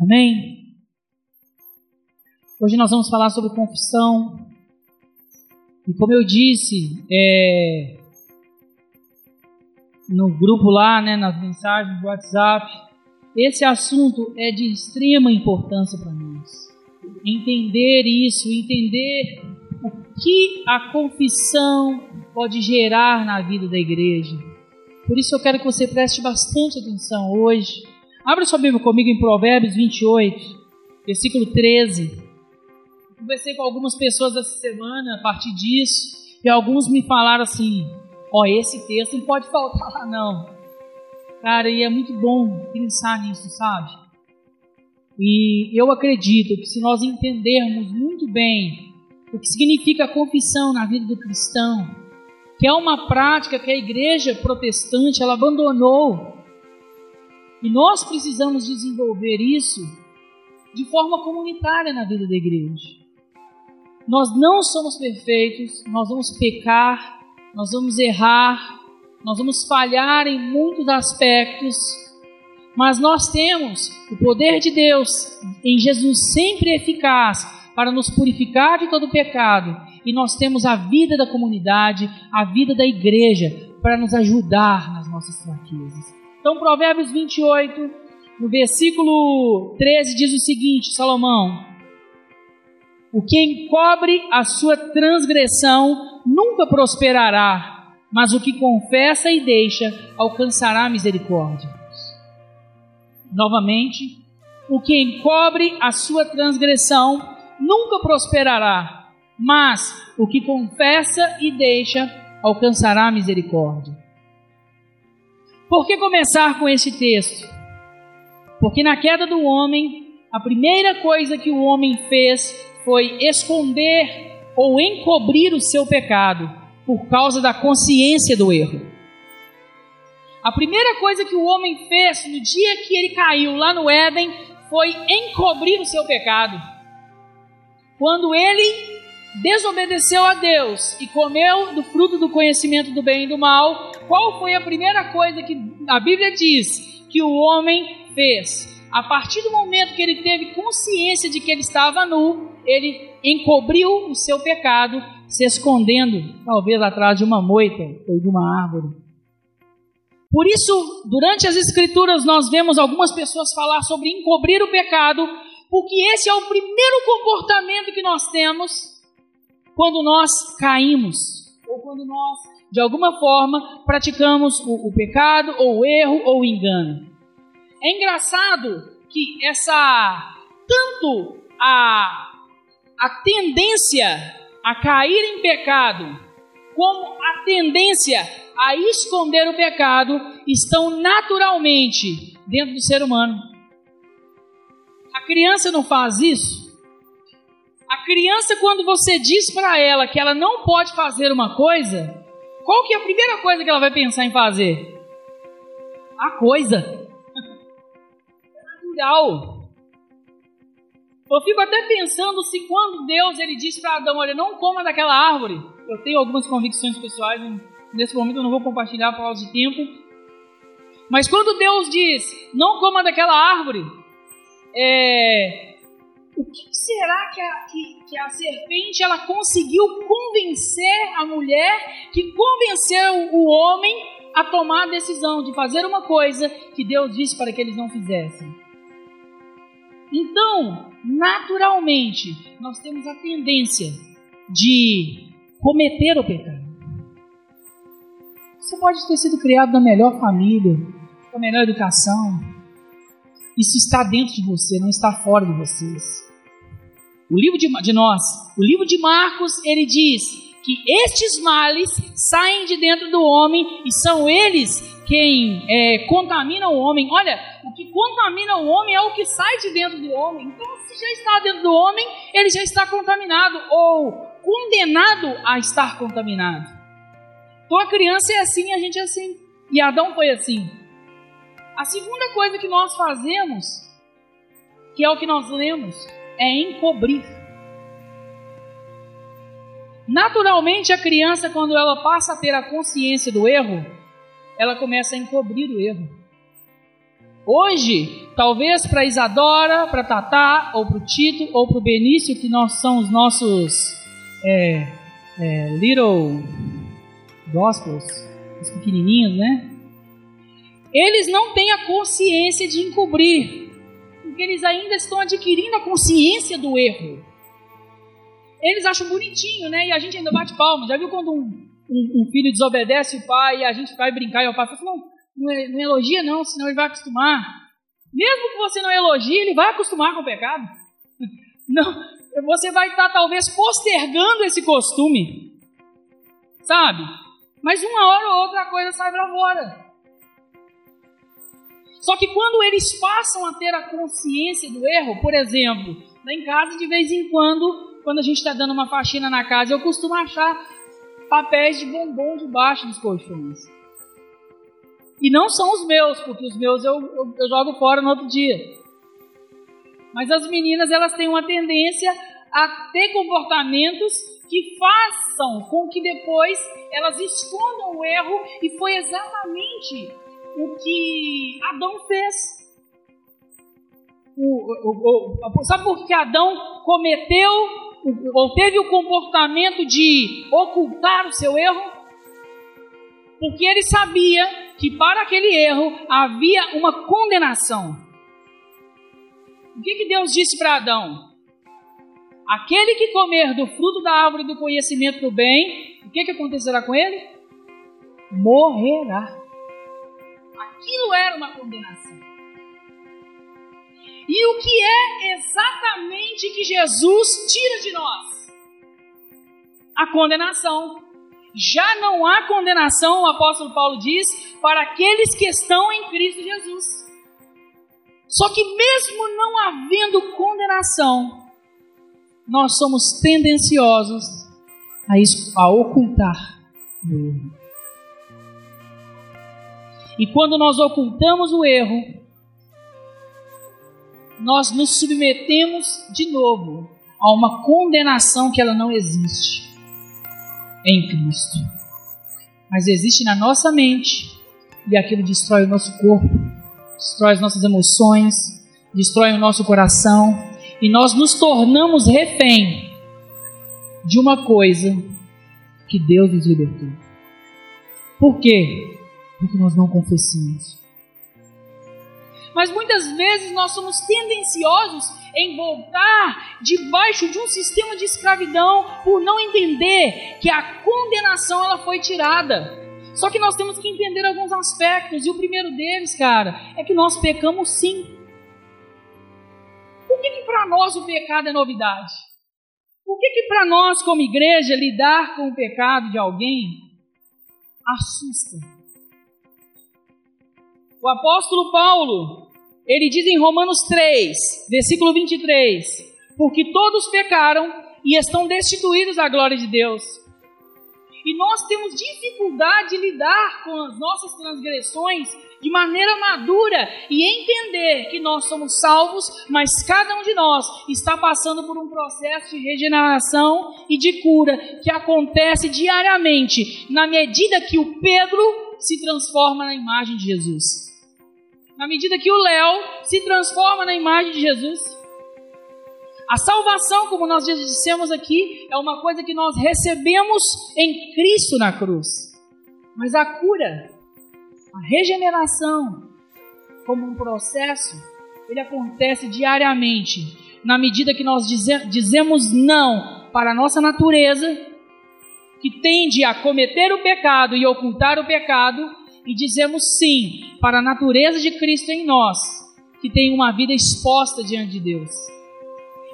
Amém? Hoje nós vamos falar sobre confissão. E como eu disse é, no grupo lá, né, nas mensagens do WhatsApp, esse assunto é de extrema importância para nós. Entender isso, entender o que a confissão pode gerar na vida da igreja. Por isso eu quero que você preste bastante atenção hoje. Abra sua Bíblia comigo em Provérbios 28, versículo 13 conversei com algumas pessoas essa semana a partir disso, e alguns me falaram assim: ó, oh, esse texto não pode faltar lá, não. Cara, e é muito bom pensar nisso, sabe? E eu acredito que se nós entendermos muito bem o que significa a confissão na vida do cristão, que é uma prática que a igreja protestante ela abandonou, e nós precisamos desenvolver isso de forma comunitária na vida da igreja. Nós não somos perfeitos, nós vamos pecar, nós vamos errar, nós vamos falhar em muitos aspectos, mas nós temos o poder de Deus em Jesus sempre eficaz para nos purificar de todo pecado, e nós temos a vida da comunidade, a vida da igreja para nos ajudar nas nossas fraquezas. Então, Provérbios 28, no versículo 13 diz o seguinte: Salomão, o que encobre a sua transgressão nunca prosperará, mas o que confessa e deixa alcançará misericórdia. Novamente, o que encobre a sua transgressão nunca prosperará, mas o que confessa e deixa alcançará misericórdia. Por que começar com esse texto? Porque na queda do homem, a primeira coisa que o homem fez foi esconder ou encobrir o seu pecado por causa da consciência do erro. A primeira coisa que o homem fez no dia que ele caiu lá no Éden foi encobrir o seu pecado. Quando ele desobedeceu a Deus e comeu do fruto do conhecimento do bem e do mal, qual foi a primeira coisa que a Bíblia diz que o homem fez? A partir do momento que ele teve consciência de que ele estava nu, ele encobriu o seu pecado, se escondendo, talvez atrás de uma moita ou de uma árvore. Por isso, durante as Escrituras, nós vemos algumas pessoas falar sobre encobrir o pecado, porque esse é o primeiro comportamento que nós temos quando nós caímos, ou quando nós, de alguma forma, praticamos o, o pecado, ou o erro, ou o engano. É engraçado que essa, tanto a a tendência a cair em pecado, como a tendência a esconder o pecado, estão naturalmente dentro do ser humano. A criança não faz isso. A criança, quando você diz para ela que ela não pode fazer uma coisa, qual que é a primeira coisa que ela vai pensar em fazer? A coisa. É natural. Eu fico até pensando se quando Deus ele disse para Adão, olha, não coma daquela árvore. Eu tenho algumas convicções pessoais, nesse momento eu não vou compartilhar por causa de tempo. Mas quando Deus diz, não coma daquela árvore, é, o que será que a, que, que a serpente ela conseguiu convencer a mulher, que convenceu o homem a tomar a decisão de fazer uma coisa que Deus disse para que eles não fizessem? Então, naturalmente, nós temos a tendência de cometer o pecado. Você pode ter sido criado na melhor família, com a melhor educação. Isso está dentro de você, não está fora de vocês. O livro de, de nós, o livro de Marcos, ele diz que estes males saem de dentro do homem e são eles quem é, contamina o homem. Olha, o que contamina o homem é o que sai de dentro do homem. Então, se já está dentro do homem, ele já está contaminado ou condenado a estar contaminado. Então a criança é assim, a gente é assim. E Adão foi assim. A segunda coisa que nós fazemos, que é o que nós lemos, é encobrir. Naturalmente, a criança, quando ela passa a ter a consciência do erro, ela começa a encobrir o erro. Hoje, talvez para Isadora, para Tatá, ou para o Tito, ou para o Benício, que nós são os nossos é, é, little gospels, os pequenininhos, né? Eles não têm a consciência de encobrir, porque eles ainda estão adquirindo a consciência do erro. Eles acham bonitinho, né? E a gente ainda bate palmas. Já viu quando um, um, um filho desobedece o pai e a gente vai brincar e o pai fala, não, não, não elogia não, senão ele vai acostumar. Mesmo que você não elogie, ele vai acostumar com o pecado. Não, você vai estar talvez postergando esse costume. Sabe? Mas uma hora ou outra a coisa sai para fora. Só que quando eles passam a ter a consciência do erro, por exemplo, lá em casa de vez em quando, quando a gente está dando uma faxina na casa, eu costumo achar papéis de bombom debaixo dos colchões. E não são os meus, porque os meus eu, eu, eu jogo fora no outro dia. Mas as meninas elas têm uma tendência a ter comportamentos que façam com que depois elas escondam o erro e foi exatamente o que Adão fez. O, o, o, sabe por que Adão cometeu ou teve o comportamento de ocultar o seu erro? Porque ele sabia que para aquele erro havia uma condenação. O que, que Deus disse para Adão? Aquele que comer do fruto da árvore do conhecimento do bem, o que, que acontecerá com ele? Morrerá. Aquilo era uma condenação. E o que é exatamente que Jesus tira de nós? A condenação. Já não há condenação, o apóstolo Paulo diz, para aqueles que estão em Cristo Jesus. Só que, mesmo não havendo condenação, nós somos tendenciosos a, a ocultar o erro. E quando nós ocultamos o erro, nós nos submetemos de novo a uma condenação que ela não existe em Cristo. Mas existe na nossa mente e aquilo destrói o nosso corpo, destrói as nossas emoções, destrói o nosso coração e nós nos tornamos refém de uma coisa que Deus nos libertou. Por quê? Porque nós não confessamos. Mas muitas vezes nós somos tendenciosos em voltar debaixo de um sistema de escravidão por não entender que a condenação ela foi tirada. Só que nós temos que entender alguns aspectos, e o primeiro deles, cara, é que nós pecamos sim. Por que, que para nós o pecado é novidade? Por que, que para nós, como igreja, lidar com o pecado de alguém assusta? O apóstolo Paulo, ele diz em Romanos 3, versículo 23: Porque todos pecaram e estão destituídos da glória de Deus. E nós temos dificuldade de lidar com as nossas transgressões de maneira madura e entender que nós somos salvos, mas cada um de nós está passando por um processo de regeneração e de cura que acontece diariamente, na medida que o Pedro se transforma na imagem de Jesus na medida que o Léo se transforma na imagem de Jesus. A salvação, como nós já dissemos aqui, é uma coisa que nós recebemos em Cristo na cruz. Mas a cura, a regeneração, como um processo, ele acontece diariamente, na medida que nós dizemos não para a nossa natureza, que tende a cometer o pecado e ocultar o pecado, e dizemos sim para a natureza de Cristo em nós, que tem uma vida exposta diante de Deus,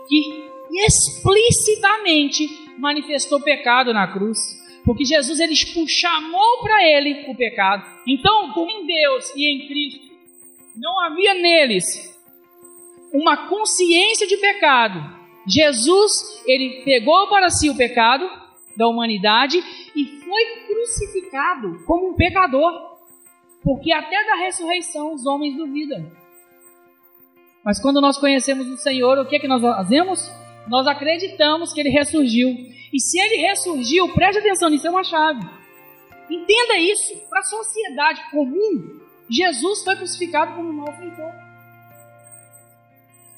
que explicitamente manifestou pecado na cruz, porque Jesus ele chamou para ele o pecado. Então, como em Deus e em Cristo não havia neles uma consciência de pecado, Jesus ele pegou para si o pecado da humanidade e foi crucificado como um pecador porque até da ressurreição os homens duvidam. Mas quando nós conhecemos o Senhor, o que é que nós fazemos? Nós acreditamos que ele ressurgiu. E se ele ressurgiu, preste atenção nisso, é uma chave. Entenda isso para a sociedade comum. Jesus foi crucificado como um malfeitor.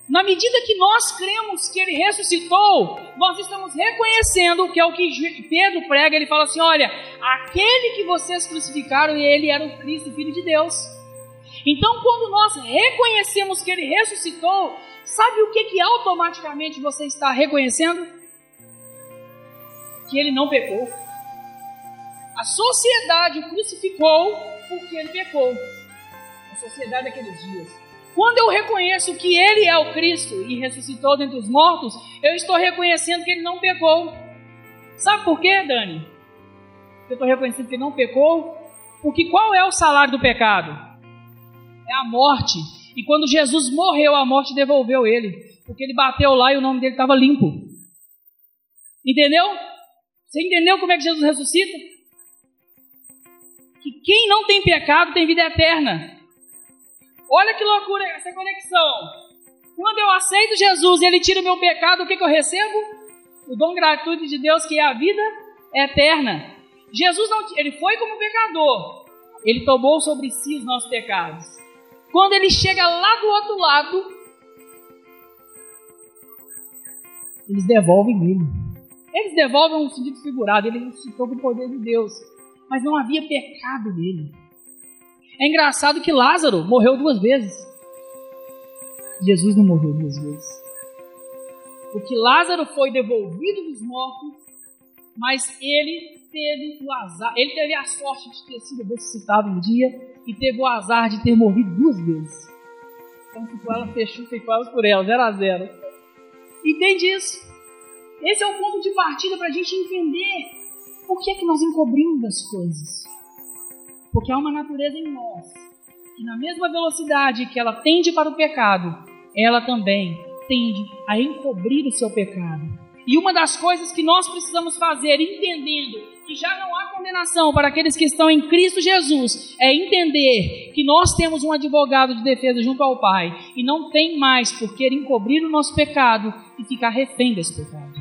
Na medida que nós cremos que ele ressuscitou, nós estamos reconhecendo que é o que Pedro prega. Ele fala assim: olha, aquele que vocês crucificaram, ele era o Cristo, Filho de Deus. Então, quando nós reconhecemos que ele ressuscitou, sabe o que, que automaticamente você está reconhecendo? Que ele não pecou. A sociedade o crucificou porque ele pecou. A sociedade daqueles dias. Quando eu reconheço que ele é o Cristo e ressuscitou dentre os mortos, eu estou reconhecendo que ele não pecou. Sabe por quê, Dani? Eu estou reconhecendo que ele não pecou. Porque qual é o salário do pecado? É a morte. E quando Jesus morreu, a morte devolveu ele. Porque ele bateu lá e o nome dele estava limpo. Entendeu? Você entendeu como é que Jesus ressuscita? Que quem não tem pecado tem vida eterna. Olha que loucura essa conexão. Quando eu aceito Jesus e Ele tira o meu pecado, o que, que eu recebo? O dom gratuito de Deus, que é a vida eterna. Jesus não, ele foi como pecador. Ele tomou sobre si os nossos pecados. Quando ele chega lá do outro lado, eles devolvem ele. Eles devolvem um sentido figurado. Ele ressuscitou com o poder de Deus. Mas não havia pecado nele. É engraçado que Lázaro morreu duas vezes. Jesus não morreu duas vezes. Porque Lázaro foi devolvido dos mortos, mas ele teve o azar, ele teve a sorte de ter sido ressuscitado um dia e teve o azar de ter morrido duas vezes. Então ficou ela fechou, ficou elas por ela, zero a zero. Entende isso? Esse é o ponto de partida para a gente entender por que é que nós encobrimos as coisas. Porque há uma natureza em nós que, na mesma velocidade que ela tende para o pecado, ela também tende a encobrir o seu pecado. E uma das coisas que nós precisamos fazer, entendendo que já não há condenação para aqueles que estão em Cristo Jesus, é entender que nós temos um advogado de defesa junto ao Pai e não tem mais por que encobrir o nosso pecado e ficar refém desse pecado.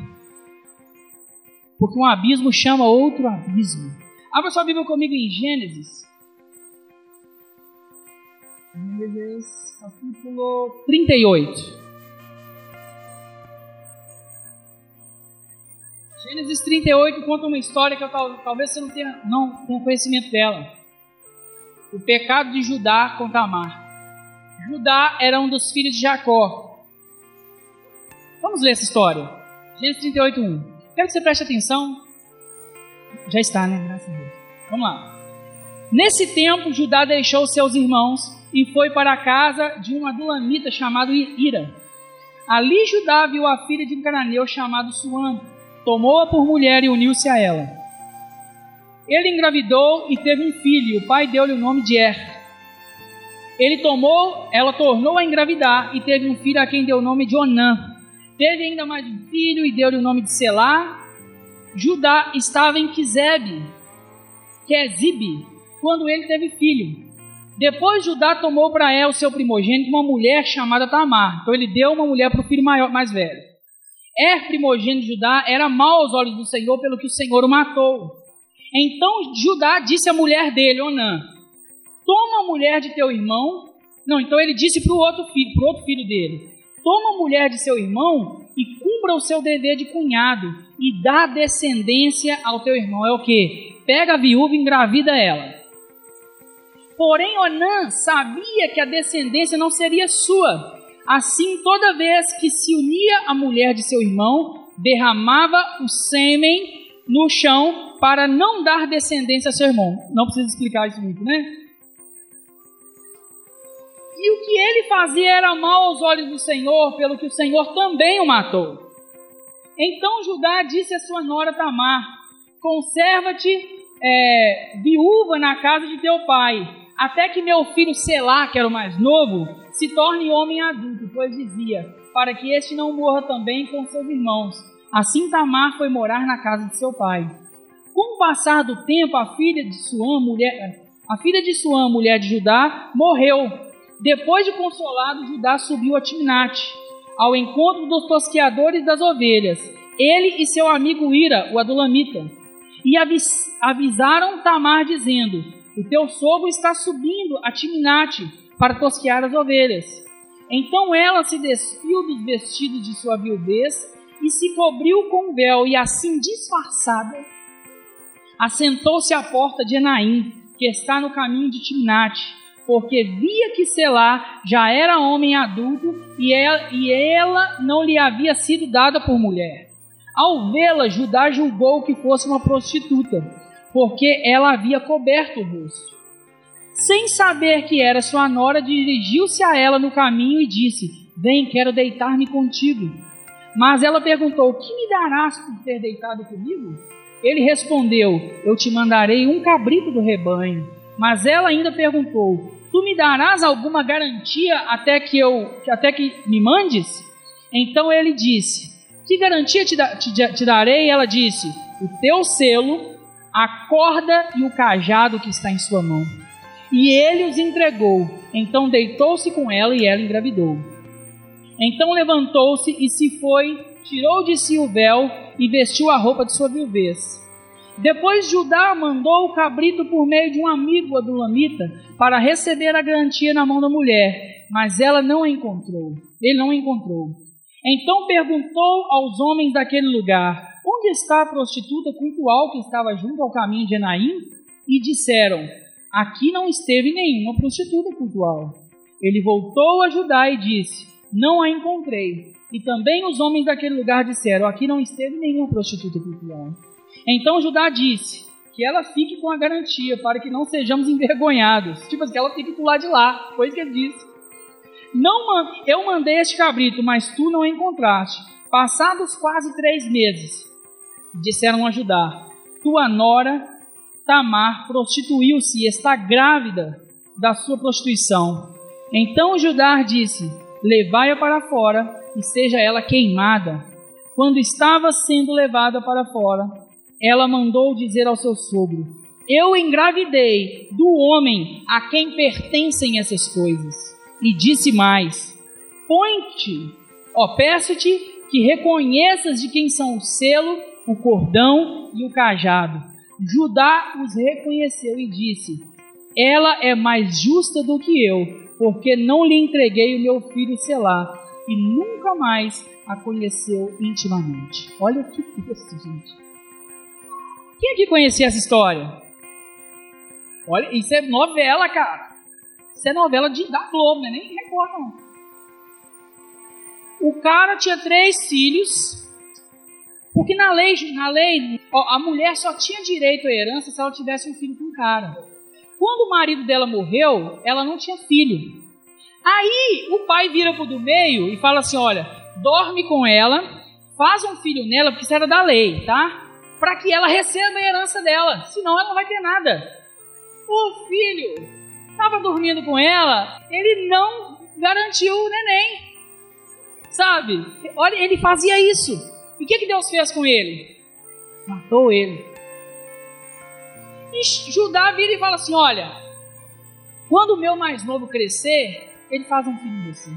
Porque um abismo chama outro abismo. Abra sua Bíblia comigo em Gênesis. Gênesis, capítulo 38. Gênesis 38 conta uma história que eu, talvez você não tenha, não tenha conhecimento dela. O pecado de Judá com Tamar. Judá era um dos filhos de Jacó. Vamos ler essa história. Gênesis 38, 1. Quero que você preste atenção já está, né? Graças a Deus. Vamos lá. Nesse tempo, Judá deixou seus irmãos e foi para a casa de um adulamita chamado Ira. Ali Judá viu a filha de um cananeu chamado Suã, tomou-a por mulher e uniu-se a ela. Ele engravidou e teve um filho, o pai deu-lhe o nome de Er. Ele tomou, ela tornou a engravidar e teve um filho a quem deu o nome de Onã. Teve ainda mais um filho e deu-lhe o nome de Selá, Judá estava em Quizebe, Quezibe, quando ele teve filho. Depois Judá tomou para El, seu primogênito, uma mulher chamada Tamar. Então ele deu uma mulher para o filho maior, mais velho. Er, primogênito de Judá, era mau aos olhos do Senhor, pelo que o Senhor o matou. Então Judá disse à mulher dele, Onã, toma a mulher de teu irmão. Não, então ele disse para o outro filho, para o outro filho dele, toma a mulher de seu irmão e cumpra o seu dever de cunhado e dá descendência ao teu irmão. É o que? Pega a viúva e engravida ela. Porém, Onã sabia que a descendência não seria sua. Assim, toda vez que se unia à mulher de seu irmão, derramava o sêmen no chão para não dar descendência a seu irmão. Não precisa explicar isso muito, né? E o que ele fazia era mal aos olhos do Senhor, pelo que o Senhor também o matou. Então Judá disse a sua nora Tamar: Conserva-te é, viúva na casa de teu pai, até que meu filho Selá, que era o mais novo, se torne homem adulto, pois dizia: Para que este não morra também com seus irmãos. Assim Tamar foi morar na casa de seu pai. Com o passar do tempo, a filha de Suã, mulher, a filha de Suã, mulher de Judá, morreu depois de consolado, Judá subiu a Timnate, ao encontro dos tosqueadores das ovelhas, ele e seu amigo Ira, o Adulamita, e avis avisaram Tamar, dizendo: O teu sogro está subindo a Timnate para tosquear as ovelhas. Então ela se despiu dos vestidos de sua viuvez e se cobriu com o véu, e assim disfarçada, assentou-se à porta de Enaim, que está no caminho de Timnate, porque via que Selá já era homem adulto e ela, e ela não lhe havia sido dada por mulher. Ao vê-la, Judá julgou que fosse uma prostituta, porque ela havia coberto o rosto. Sem saber que era sua nora, dirigiu-se a ela no caminho e disse: Vem, quero deitar-me contigo. Mas ela perguntou: Que me darás por ter deitado comigo? Ele respondeu: Eu te mandarei um cabrito do rebanho. Mas ela ainda perguntou: Tu me darás alguma garantia até que eu até que me mandes? Então ele disse: Que garantia te, da, te, te darei? Ela disse: O teu selo, a corda e o cajado que está em sua mão. E ele os entregou. Então deitou-se com ela e ela engravidou. Então levantou-se e se foi, tirou de si o véu e vestiu a roupa de sua viuvez. Depois Judá mandou o cabrito por meio de um amigo adulamita para receber a garantia na mão da mulher, mas ela não a encontrou. Ele não a encontrou. Então perguntou aos homens daquele lugar: Onde está a prostituta cultual que estava junto ao caminho de Enaim? E disseram: Aqui não esteve nenhuma prostituta cultual. Ele voltou a Judá e disse: Não a encontrei. E também os homens daquele lugar disseram: Aqui não esteve nenhuma prostituta cultual. Então Judá disse: Que ela fique com a garantia, para que não sejamos envergonhados. Tipo assim, que ela fique do lado de lá. Foi isso que ele disse. Não, eu mandei este cabrito, mas tu não encontraste. Passados quase três meses, disseram a Judá: Tua nora Tamar prostituiu-se e está grávida da sua prostituição. Então Judá disse: Levai-a para fora e seja ela queimada. Quando estava sendo levada para fora, ela mandou dizer ao seu sogro: Eu engravidei do homem a quem pertencem essas coisas. E disse mais: Põe-te, ó, peço-te que reconheças de quem são o selo, o cordão e o cajado Judá os reconheceu e disse: Ela é mais justa do que eu, porque não lhe entreguei o meu filho Selá, e nunca mais a conheceu intimamente. Olha que texto, gente. Quem aqui conhecia essa história? Olha, isso é novela, cara. Isso é novela de, da Globo, né? nem recordo não. O cara tinha três filhos, porque na lei, na lei, a mulher só tinha direito à herança se ela tivesse um filho com um cara. Quando o marido dela morreu, ela não tinha filho. Aí o pai vira pro do meio e fala assim: olha, dorme com ela, faz um filho nela, porque isso era da lei, tá? Para que ela receba a herança dela, senão ela não vai ter nada. O filho estava dormindo com ela, ele não garantiu o neném. Sabe? Olha, ele fazia isso. E o que, que Deus fez com ele? Matou ele. E Judá vira e fala assim: Olha, quando o meu mais novo crescer, ele faz um filho de você.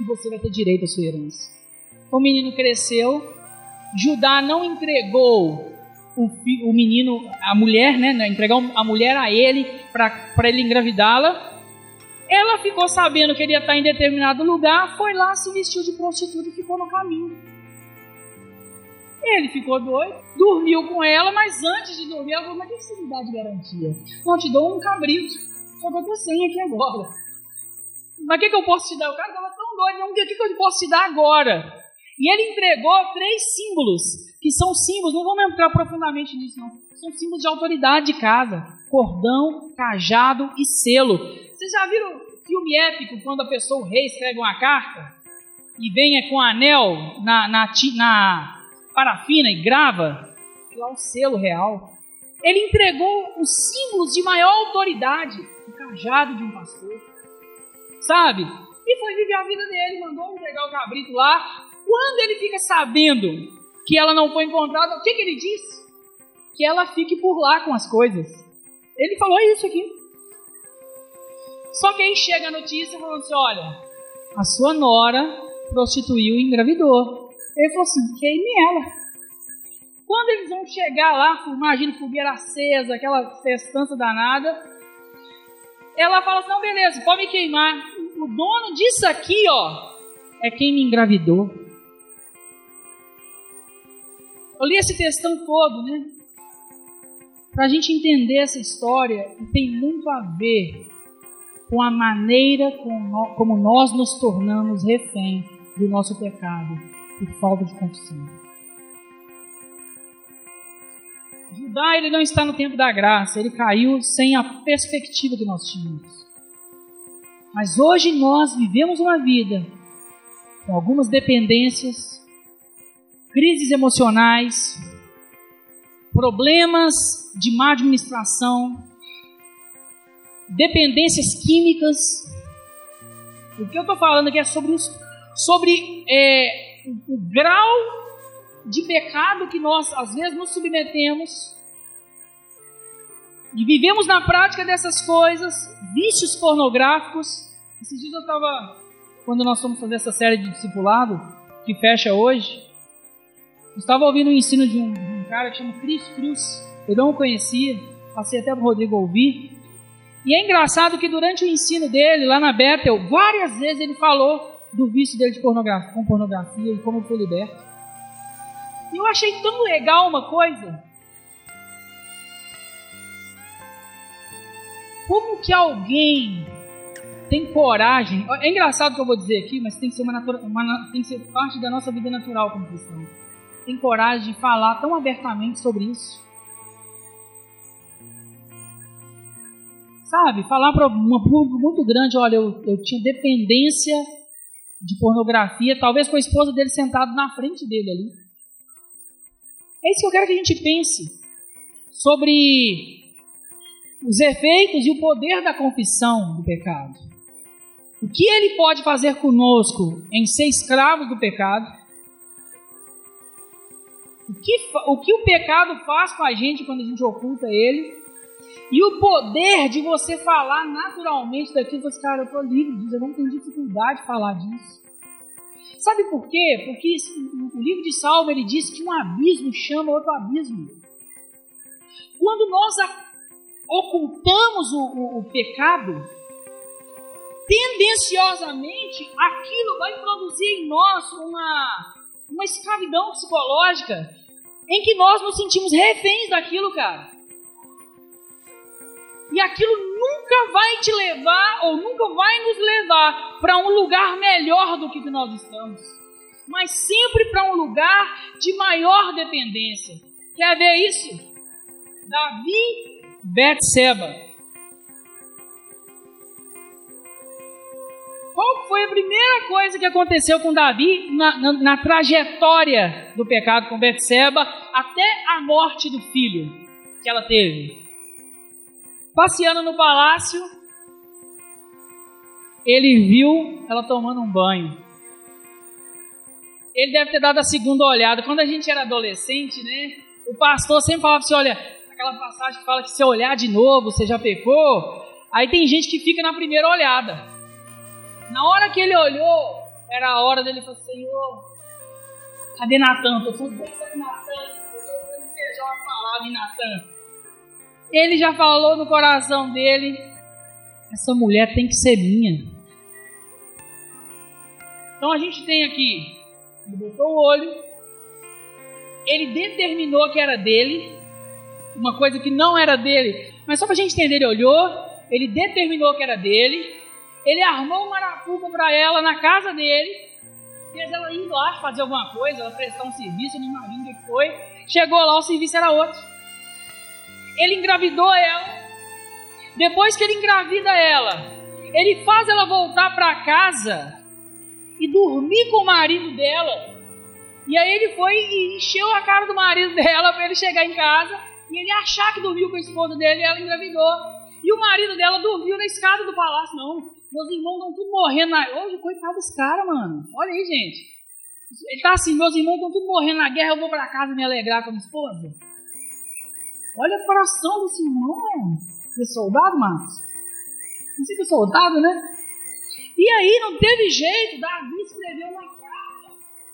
E você vai ter direito à sua herança. O menino cresceu, Judá não entregou o, o menino, a mulher, né? Entregou a mulher a ele para ele engravidá-la. Ela ficou sabendo que ele ia estar em determinado lugar, foi lá, se vestiu de prostituta e ficou no caminho. Ele ficou doido, dormiu com ela, mas antes de dormir, ela falou: Mas o que você me dá de garantia? Não, te dou um cabrito, só tô sem aqui agora. Mas o que, que eu posso te dar? O cara estava tão doido, o que, que eu posso te dar agora? E ele entregou três símbolos, que são símbolos, não vamos entrar profundamente nisso, não. São símbolos de autoridade de casa: cordão, cajado e selo. Vocês já viram filme épico quando a pessoa, o rei, escreve uma carta e venha com anel na, na, na parafina e grava lá o selo real. Ele entregou os símbolos de maior autoridade, o cajado de um pastor. Sabe? E foi viver a vida dele, mandou entregar o cabrito lá. Quando ele fica sabendo que ela não foi encontrada, o que, que ele disse? Que ela fique por lá com as coisas. Ele falou isso aqui. Só que aí chega a notícia falando assim: olha, a sua nora prostituiu e engravidou. Ele falou assim: queime ela. Quando eles vão chegar lá, imagina fogueira acesa, aquela festança danada, ela fala assim: não, beleza, pode me queimar. O dono disso aqui, ó, é quem me engravidou. Eu li esse textão todo, né? Para a gente entender essa história, e tem muito a ver com a maneira como nós nos tornamos refém do nosso pecado por falta de confissão. Judá ele não está no tempo da graça, ele caiu sem a perspectiva que nós tínhamos. Mas hoje nós vivemos uma vida com algumas dependências, crises emocionais, problemas de má administração, dependências químicas. O que eu estou falando aqui é sobre, os, sobre é, o, o grau de pecado que nós às vezes nos submetemos e vivemos na prática dessas coisas, vícios pornográficos. Esses dias eu estava, quando nós fomos fazer essa série de discipulado, que fecha hoje, estava ouvindo o ensino de um, um cara que chama Chris Cruz. Eu não o conhecia, passei até para o Rodrigo ouvir. E é engraçado que durante o ensino dele, lá na Bethel, várias vezes ele falou do vício dele de pornografia, com pornografia e como foi liberto. E eu achei tão legal uma coisa. Como que alguém tem coragem? É engraçado o que eu vou dizer aqui, mas tem que ser, uma, natura, uma tem que ser parte da nossa vida natural como cristão. Tem coragem de falar tão abertamente sobre isso. Sabe, falar para um público muito grande, olha, eu, eu tinha dependência de pornografia, talvez com a esposa dele sentado na frente dele ali. É isso que eu quero que a gente pense sobre os efeitos e o poder da confissão do pecado. O que ele pode fazer conosco em ser escravos do pecado? O que, o que o pecado faz com a gente quando a gente oculta ele? E o poder de você falar naturalmente daquilo, você, cara, eu estou livre disso, eu não tenho dificuldade de falar disso. Sabe por quê? Porque o livro de Salmo ele diz que um abismo chama outro abismo. Quando nós ocultamos o, o, o pecado, tendenciosamente aquilo vai produzir em nós uma, uma escravidão psicológica em que nós nos sentimos reféns daquilo, cara. E aquilo nunca vai te levar ou nunca vai nos levar para um lugar melhor do que nós estamos, mas sempre para um lugar de maior dependência. Quer ver isso? Davi Betseba. Qual foi a primeira coisa que aconteceu com Davi na, na, na trajetória do pecado com Betseba até a morte do filho que ela teve? passeando no palácio, ele viu ela tomando um banho. Ele deve ter dado a segunda olhada. Quando a gente era adolescente, né? O pastor sempre falava assim: olha, aquela passagem que fala que se olhar de novo, você já pecou. Aí tem gente que fica na primeira olhada. Na hora que ele olhou, era a hora dele falar: Senhor, cadê Natan? Estou tudo cadê Natan? Eu estou tentando beijar uma palavra em Natan. Ele já falou no coração dele: essa mulher tem que ser minha. Então a gente tem aqui, ele botou o olho, ele determinou que era dele, uma coisa que não era dele, mas só para a gente entender, ele olhou, ele determinou que era dele, ele armou uma arapuca para ela na casa dele, fez ela ir lá fazer alguma coisa, ela prestar um serviço, não imagino o que foi. Chegou lá, o serviço era outro ele engravidou ela. Depois que ele engravida ela, ele faz ela voltar para casa e dormir com o marido dela. E aí ele foi e encheu a cara do marido dela para ele chegar em casa e ele achar que dormiu com a esposa dele e ela engravidou. E o marido dela dormiu na escada do palácio. Não, meus irmãos estão tudo morrendo. Na... Hoje, coitado desse cara, mano. Olha aí, gente. Ele tá assim, meus irmãos estão tudo morrendo na guerra, eu vou para casa me alegrar com a esposa. Olha o coração desse irmão. De soldado, Marcos? Não sei que é soldado, né? E aí não teve jeito, Davi escreveu uma carta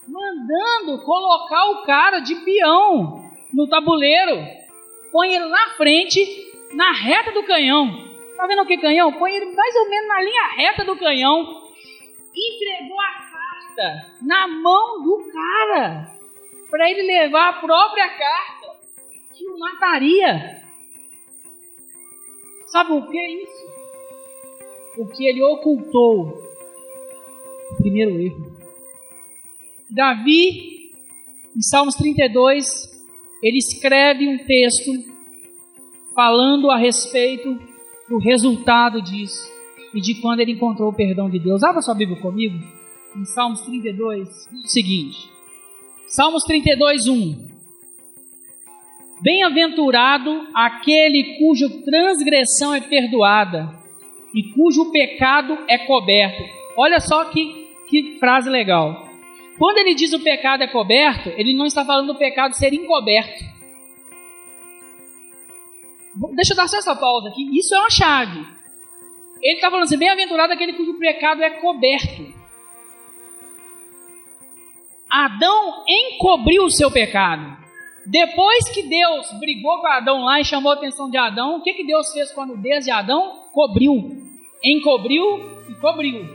mandando colocar o cara de peão no tabuleiro, põe ele na frente, na reta do canhão. Tá vendo o que canhão? Põe ele mais ou menos na linha reta do canhão. Entregou a carta na mão do cara para ele levar a própria carta que o mataria. Sabe o que é isso? Porque ele ocultou o primeiro erro. Davi, em Salmos 32, ele escreve um texto falando a respeito do resultado disso e de quando ele encontrou o perdão de Deus. Abra sua Bíblia comigo, em Salmos 32, diz o seguinte: Salmos 32, 1. Bem-aventurado aquele cuja transgressão é perdoada e cujo pecado é coberto. Olha só que, que frase legal. Quando ele diz o pecado é coberto, ele não está falando do pecado ser encoberto. Deixa eu dar só essa pausa aqui. Isso é uma chave. Ele está falando assim: bem-aventurado aquele cujo pecado é coberto. Adão encobriu o seu pecado. Depois que Deus brigou com Adão lá e chamou a atenção de Adão, o que, que Deus fez com a nudez de Adão? Cobriu. Encobriu e cobriu.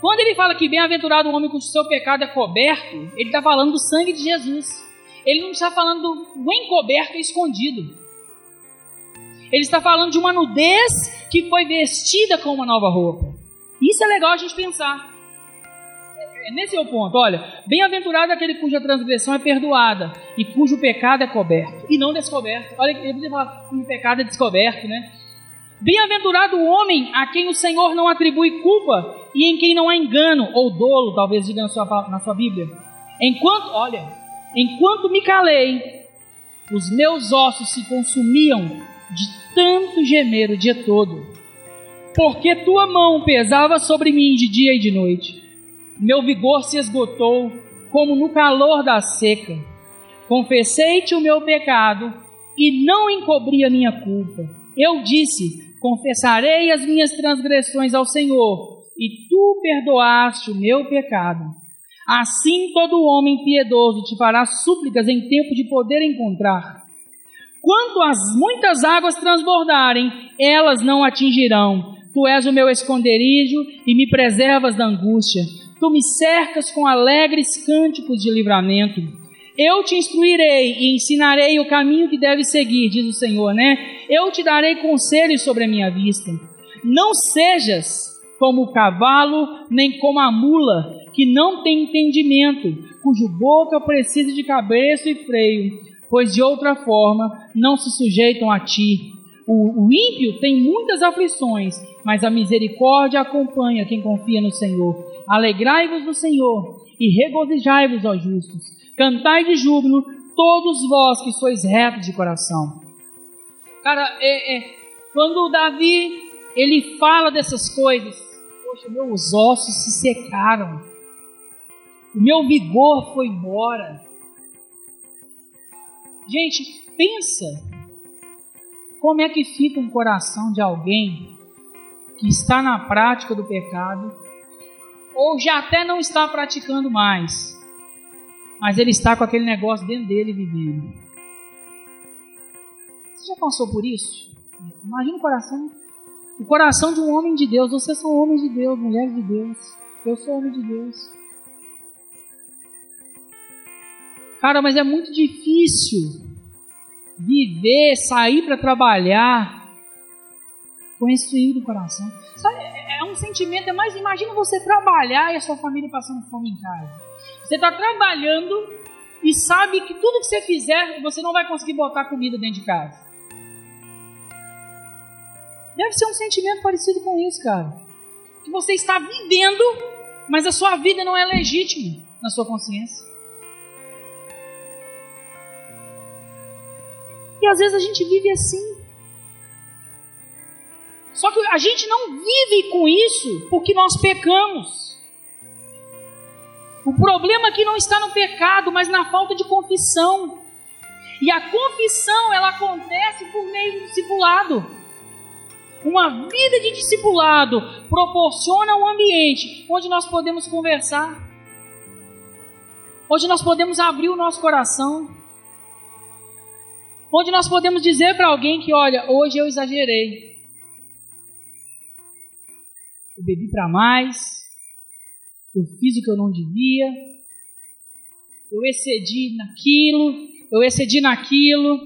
Quando ele fala que bem-aventurado o homem cujo seu pecado é coberto, ele está falando do sangue de Jesus. Ele não está falando do encoberto e escondido. Ele está falando de uma nudez que foi vestida com uma nova roupa. Isso é legal a gente pensar. É nesse é o ponto. Olha, bem-aventurado aquele cuja transgressão é perdoada e cujo pecado é coberto e não descoberto. Olha, ele podia falar cujo pecado é descoberto, né? Bem-aventurado o homem a quem o Senhor não atribui culpa e em quem não há engano ou dolo, talvez diga na sua, na sua Bíblia. Enquanto, olha, enquanto me calei, os meus ossos se consumiam de tanto gemer o dia todo, porque tua mão pesava sobre mim de dia e de noite. Meu vigor se esgotou como no calor da seca. Confessei-te o meu pecado e não encobri a minha culpa. Eu disse: Confessarei as minhas transgressões ao Senhor, e tu perdoaste o meu pecado. Assim todo homem piedoso te fará súplicas em tempo de poder encontrar. Quanto as muitas águas transbordarem, elas não atingirão. Tu és o meu esconderijo e me preservas da angústia. Tu me cercas com alegres cânticos de livramento. Eu te instruirei e ensinarei o caminho que deve seguir, diz o Senhor, né? Eu te darei conselhos sobre a minha vista. Não sejas como o cavalo, nem como a mula, que não tem entendimento, cujo boca precisa de cabeça e freio, pois de outra forma não se sujeitam a ti. O, o ímpio tem muitas aflições, mas a misericórdia acompanha quem confia no Senhor. Alegrai-vos no Senhor e regozijai-vos, ó justos. Cantai de júbilo, todos vós que sois retos de coração. Cara, é, é, quando o Davi ele fala dessas coisas, poxa, meus ossos se secaram, o meu vigor foi embora. Gente, pensa como é que fica um coração de alguém que está na prática do pecado ou já até não está praticando mais, mas ele está com aquele negócio dentro dele vivendo. Você já passou por isso? Imagina o coração, o coração de um homem de Deus. Vocês são homens de Deus, mulheres de Deus. Eu sou homem de Deus. Cara, mas é muito difícil viver, sair para trabalhar com esse frio do coração. Sabe, é um sentimento, é mais. Imagina você trabalhar e a sua família passando fome em casa. Você está trabalhando e sabe que tudo que você fizer, você não vai conseguir botar comida dentro de casa. Deve ser um sentimento parecido com isso, cara. Que você está vivendo, mas a sua vida não é legítima na sua consciência. E às vezes a gente vive assim. Só que a gente não vive com isso porque nós pecamos. O problema aqui não está no pecado, mas na falta de confissão. E a confissão, ela acontece por meio do discipulado. Uma vida de discipulado proporciona um ambiente onde nós podemos conversar, onde nós podemos abrir o nosso coração. Onde nós podemos dizer para alguém que, olha, hoje eu exagerei. Eu bebi para mais, eu fiz o que eu não devia, eu excedi naquilo, eu excedi naquilo,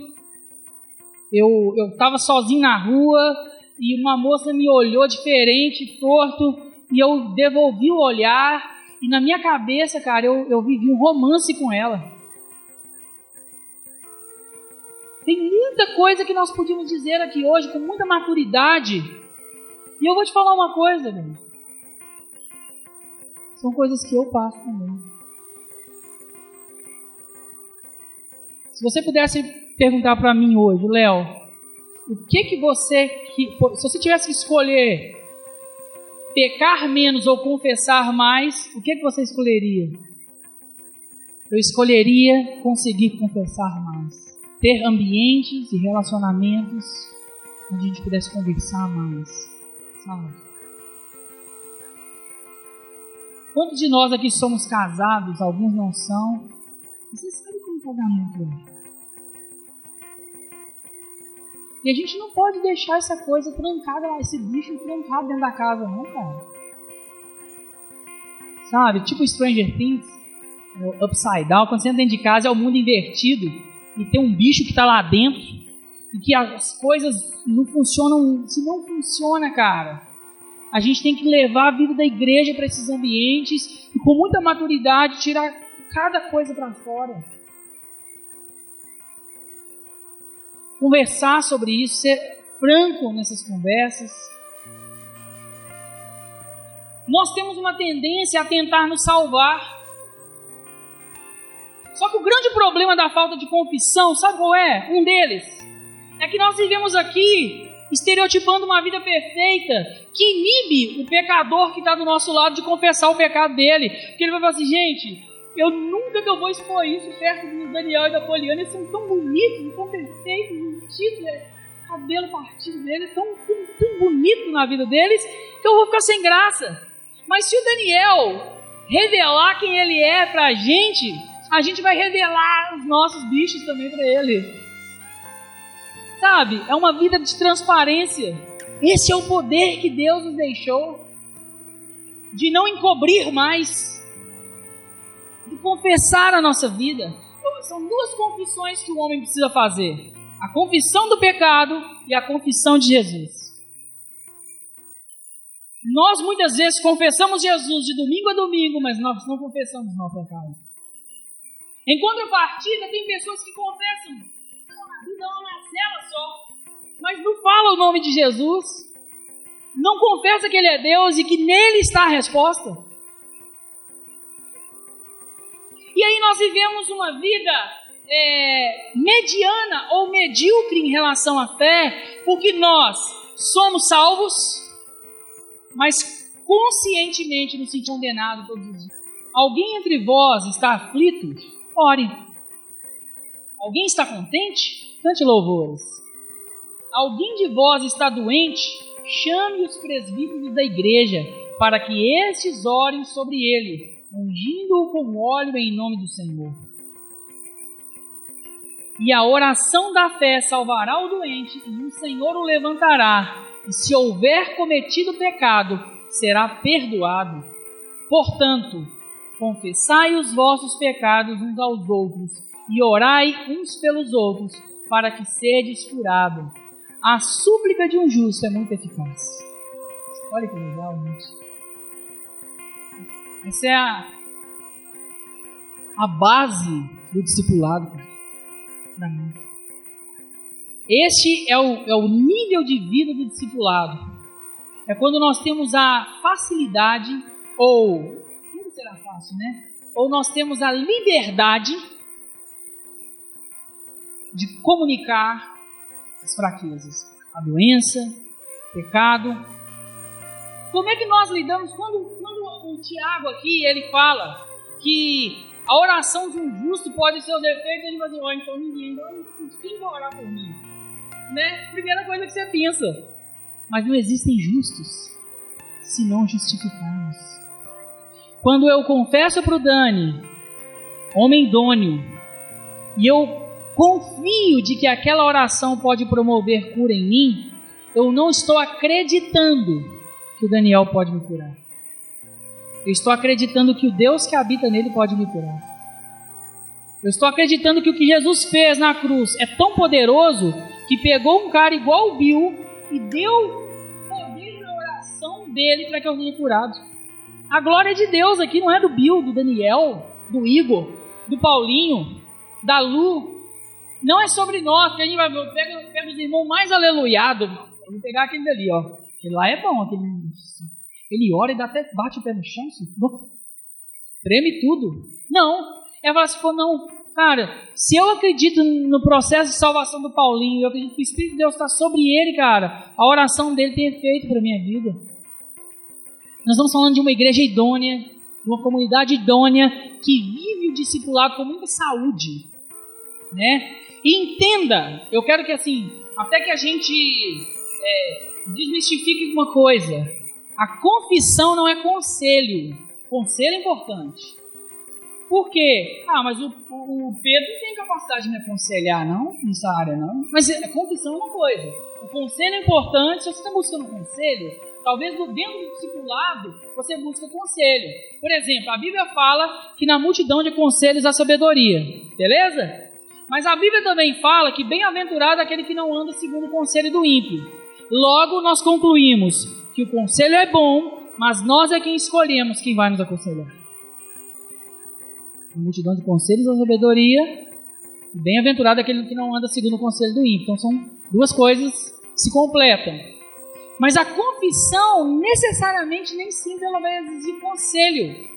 eu estava sozinho na rua e uma moça me olhou diferente, torto, e eu devolvi o olhar, e na minha cabeça, cara, eu, eu vivi um romance com ela. Tem muita coisa que nós podíamos dizer aqui hoje com muita maturidade. E eu vou te falar uma coisa, meu. São coisas que eu passo também. Se você pudesse perguntar para mim hoje, Léo, o que que você que se você tivesse que escolher pecar menos ou confessar mais, o que que você escolheria? Eu escolheria conseguir confessar mais ter ambientes e relacionamentos onde a gente pudesse conversar mais, sabe? Quantos de nós aqui somos casados, alguns não são? Você sabe como casamento é. E a gente não pode deixar essa coisa trancada lá, esse bicho trancado dentro da casa, não, cara. Sabe? Tipo Stranger Things, Upside Down, quando você entra dentro de casa é o mundo invertido e tem um bicho que está lá dentro e que as coisas não funcionam. Se não funciona, cara, a gente tem que levar a vida da igreja para esses ambientes e com muita maturidade tirar cada coisa para fora. Conversar sobre isso, ser franco nessas conversas. Nós temos uma tendência a tentar nos salvar só que o grande problema da falta de confissão, sabe qual é? Um deles é que nós vivemos aqui estereotipando uma vida perfeita que inibe o pecador que está do nosso lado de confessar o pecado dele. Porque ele vai falar assim, gente, eu nunca que eu vou expor isso perto do Daniel e da Poliana, eles são tão bonitos, tão perfeitos, vestidos, é, cabelo partido dele, tão, tão, tão bonito na vida deles, que eu vou ficar sem graça. Mas se o Daniel revelar quem ele é pra gente, a gente vai revelar os nossos bichos também para ele. Sabe? É uma vida de transparência. Esse é o poder que Deus nos deixou de não encobrir mais, de confessar a nossa vida. São duas confissões que o homem precisa fazer: a confissão do pecado e a confissão de Jesus. Nós muitas vezes confessamos Jesus de domingo a domingo, mas nós não confessamos o nosso pecado. Em contrapartida, tem pessoas que confessam vida uma Marcela só, mas não fala o nome de Jesus, não confessa que Ele é Deus e que nele está a resposta. E aí nós vivemos uma vida é, mediana ou medíocre em relação à fé, porque nós somos salvos, mas conscientemente nos sentimos condenados todos os dias. Alguém entre vós está aflito? Ore. Alguém está contente? Cante louvores. Alguém de vós está doente? Chame os presbíteros da igreja, para que estes orem sobre ele, ungindo-o com óleo em nome do Senhor. E a oração da fé salvará o doente, e o Senhor o levantará, e se houver cometido pecado, será perdoado. Portanto, confessai os vossos pecados uns aos outros e orai uns pelos outros, para que sedes curados. A súplica de um justo é muito eficaz. Olha que legal, gente. Essa é a, a base do discipulado para mim. Este é o, é o nível de vida do discipulado. É quando nós temos a facilidade ou será fácil, né? Ou nós temos a liberdade de comunicar as fraquezas, a doença, o pecado. Como é que nós lidamos quando, quando o Tiago aqui ele fala que a oração de um justo pode ser o defeito, ele vai dizer, oh, então ninguém, então quem vai orar por mim? Né? Primeira coisa que você pensa. Mas não existem justos se não justificarmos. Quando eu confesso para o Dani, homem idôneo, e eu confio de que aquela oração pode promover cura em mim, eu não estou acreditando que o Daniel pode me curar. Eu estou acreditando que o Deus que habita nele pode me curar. Eu estou acreditando que o que Jesus fez na cruz é tão poderoso que pegou um cara igual o Bill e deu poder na oração dele para que eu seja curado. A glória de Deus aqui não é do Bill, do Daniel, do Igor, do Paulinho, da Lu. Não é sobre nós, que a gente vai pega, pega os irmãos mais aleluiados. Vou pegar aquele dali, ó. Aquele lá é bom, aquele. Ele ora e dá até bate o pé no chão, assim, treme tudo. Não, é falar assim, não, cara, se eu acredito no processo de salvação do Paulinho, eu acredito que o Espírito de Deus está sobre ele, cara, a oração dele tem efeito para minha vida. Nós estamos falando de uma igreja idônea, de uma comunidade idônea que vive o discipulado com muita saúde, né? E entenda, eu quero que assim, até que a gente é, desmistifique uma coisa. A confissão não é conselho. Conselho é importante. Por quê? Ah, mas o, o, Pedro não tem capacidade de me aconselhar, não, nessa área, não. Mas a confissão é uma coisa. O conselho é importante. Se você está buscando conselho, talvez dentro do discipulado você busque conselho. Por exemplo, a Bíblia fala que na multidão de conselhos há sabedoria. Beleza? Mas a Bíblia também fala que bem-aventurado é aquele que não anda segundo o conselho do ímpio. Logo, nós concluímos que o conselho é bom, mas nós é quem escolhemos quem vai nos aconselhar. A multidão de conselhos da sabedoria, bem-aventurado é aquele que não anda segundo o conselho do ímpio. Então, são duas coisas que se completam. Mas a confissão, necessariamente, nem sempre ela vai exigir conselho.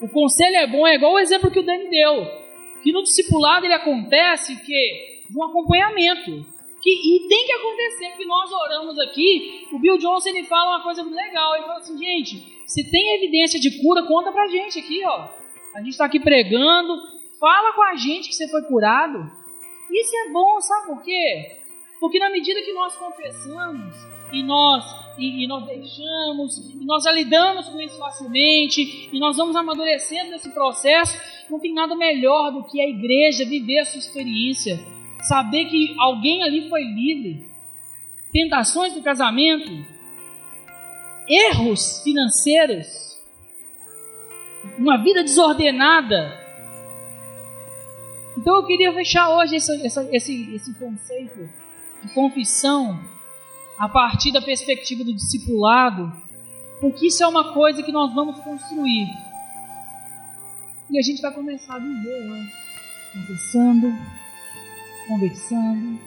O conselho é bom, é igual o exemplo que o Dani deu que no discipulado ele acontece que um acompanhamento. Que, e tem que acontecer, porque nós oramos aqui, o Bill Johnson ele fala uma coisa legal, ele fala assim, gente, se tem evidência de cura, conta pra gente aqui, ó. A gente está aqui pregando, fala com a gente que você foi curado. Isso é bom, sabe por quê? Porque na medida que nós confessamos, e nós, e, e, nós deixamos, e nós já lidamos com isso facilmente, e nós vamos amadurecendo nesse processo, não tem nada melhor do que a igreja viver a sua experiência, saber que alguém ali foi livre, tentações do casamento, erros financeiros, uma vida desordenada. Então eu queria fechar hoje esse, esse, esse conceito confissão a partir da perspectiva do discipulado, porque isso é uma coisa que nós vamos construir. E a gente vai começar a viver, né? conversando, conversando,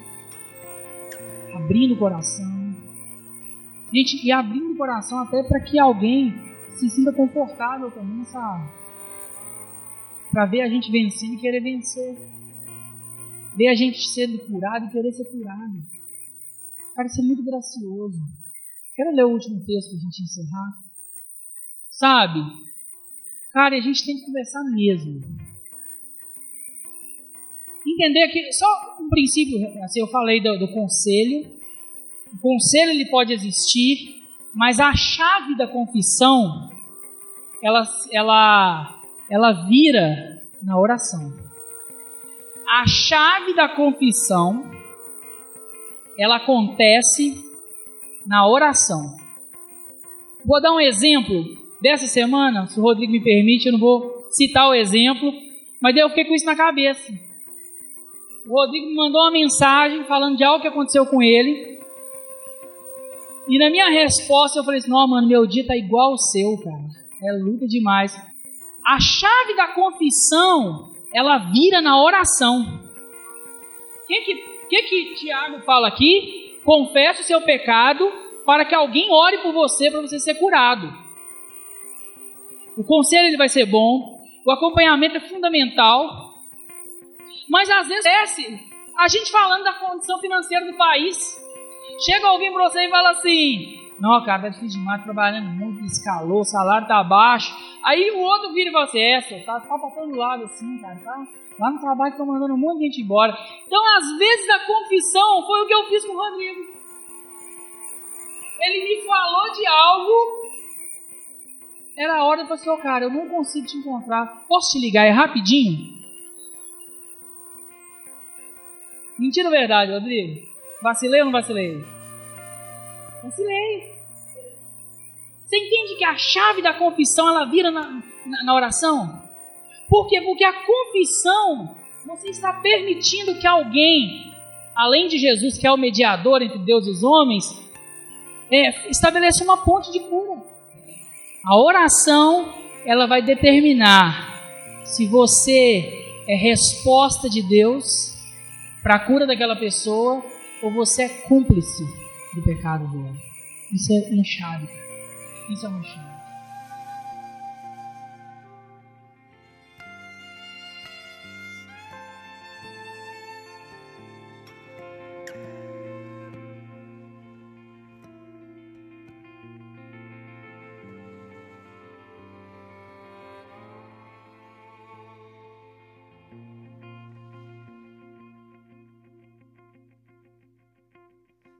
abrindo o coração. Gente, e abrindo o coração até para que alguém se sinta confortável também, sabe? Para ver a gente vencendo e querer vencer. Ver a gente sendo curado e querer ser curado. Cara, isso é muito gracioso. Quero ler o último texto para a gente encerrar. Sabe? Cara, a gente tem que conversar mesmo. Entender que, só um princípio, assim, eu falei do, do conselho. O conselho ele pode existir, mas a chave da confissão, ela, ela, ela vira na oração. A chave da confissão ela acontece na oração. Vou dar um exemplo dessa semana, se o Rodrigo me permite, eu não vou citar o exemplo, mas eu fiquei com isso na cabeça. O Rodrigo me mandou uma mensagem falando de algo que aconteceu com ele. E na minha resposta eu falei assim: não, mano, meu dia tá igual ao seu, cara. É luta demais. A chave da confissão, ela vira na oração. Quem que o que, que Tiago fala aqui? Confesse o seu pecado para que alguém ore por você, para você ser curado. O conselho ele vai ser bom, o acompanhamento é fundamental, mas às vezes é a gente falando da condição financeira do país, chega alguém para você e fala assim: Não, cara, tá difícil demais, trabalhando muito, escalou, o salário tá baixo. Aí o outro vira e fala assim: É, tá, tá faltando lado assim, cara, tá? Lá no trabalho estão mandando um monte de gente embora. Então, às vezes, a confissão foi o que eu fiz com o Rodrigo. Ele me falou de algo. Era a hora de falar assim, cara, eu não consigo te encontrar. Posso te ligar? É rapidinho? Mentira ou verdade, Rodrigo? Vacilei ou não vacilei? Vacilei. Você entende que a chave da confissão ela vira na, na, na oração? Por quê? Porque a confissão, você está permitindo que alguém, além de Jesus, que é o mediador entre Deus e os homens, é, estabeleça uma ponte de cura. A oração, ela vai determinar se você é resposta de Deus para a cura daquela pessoa ou você é cúmplice do pecado dela. Isso é chave. Isso é uma chave.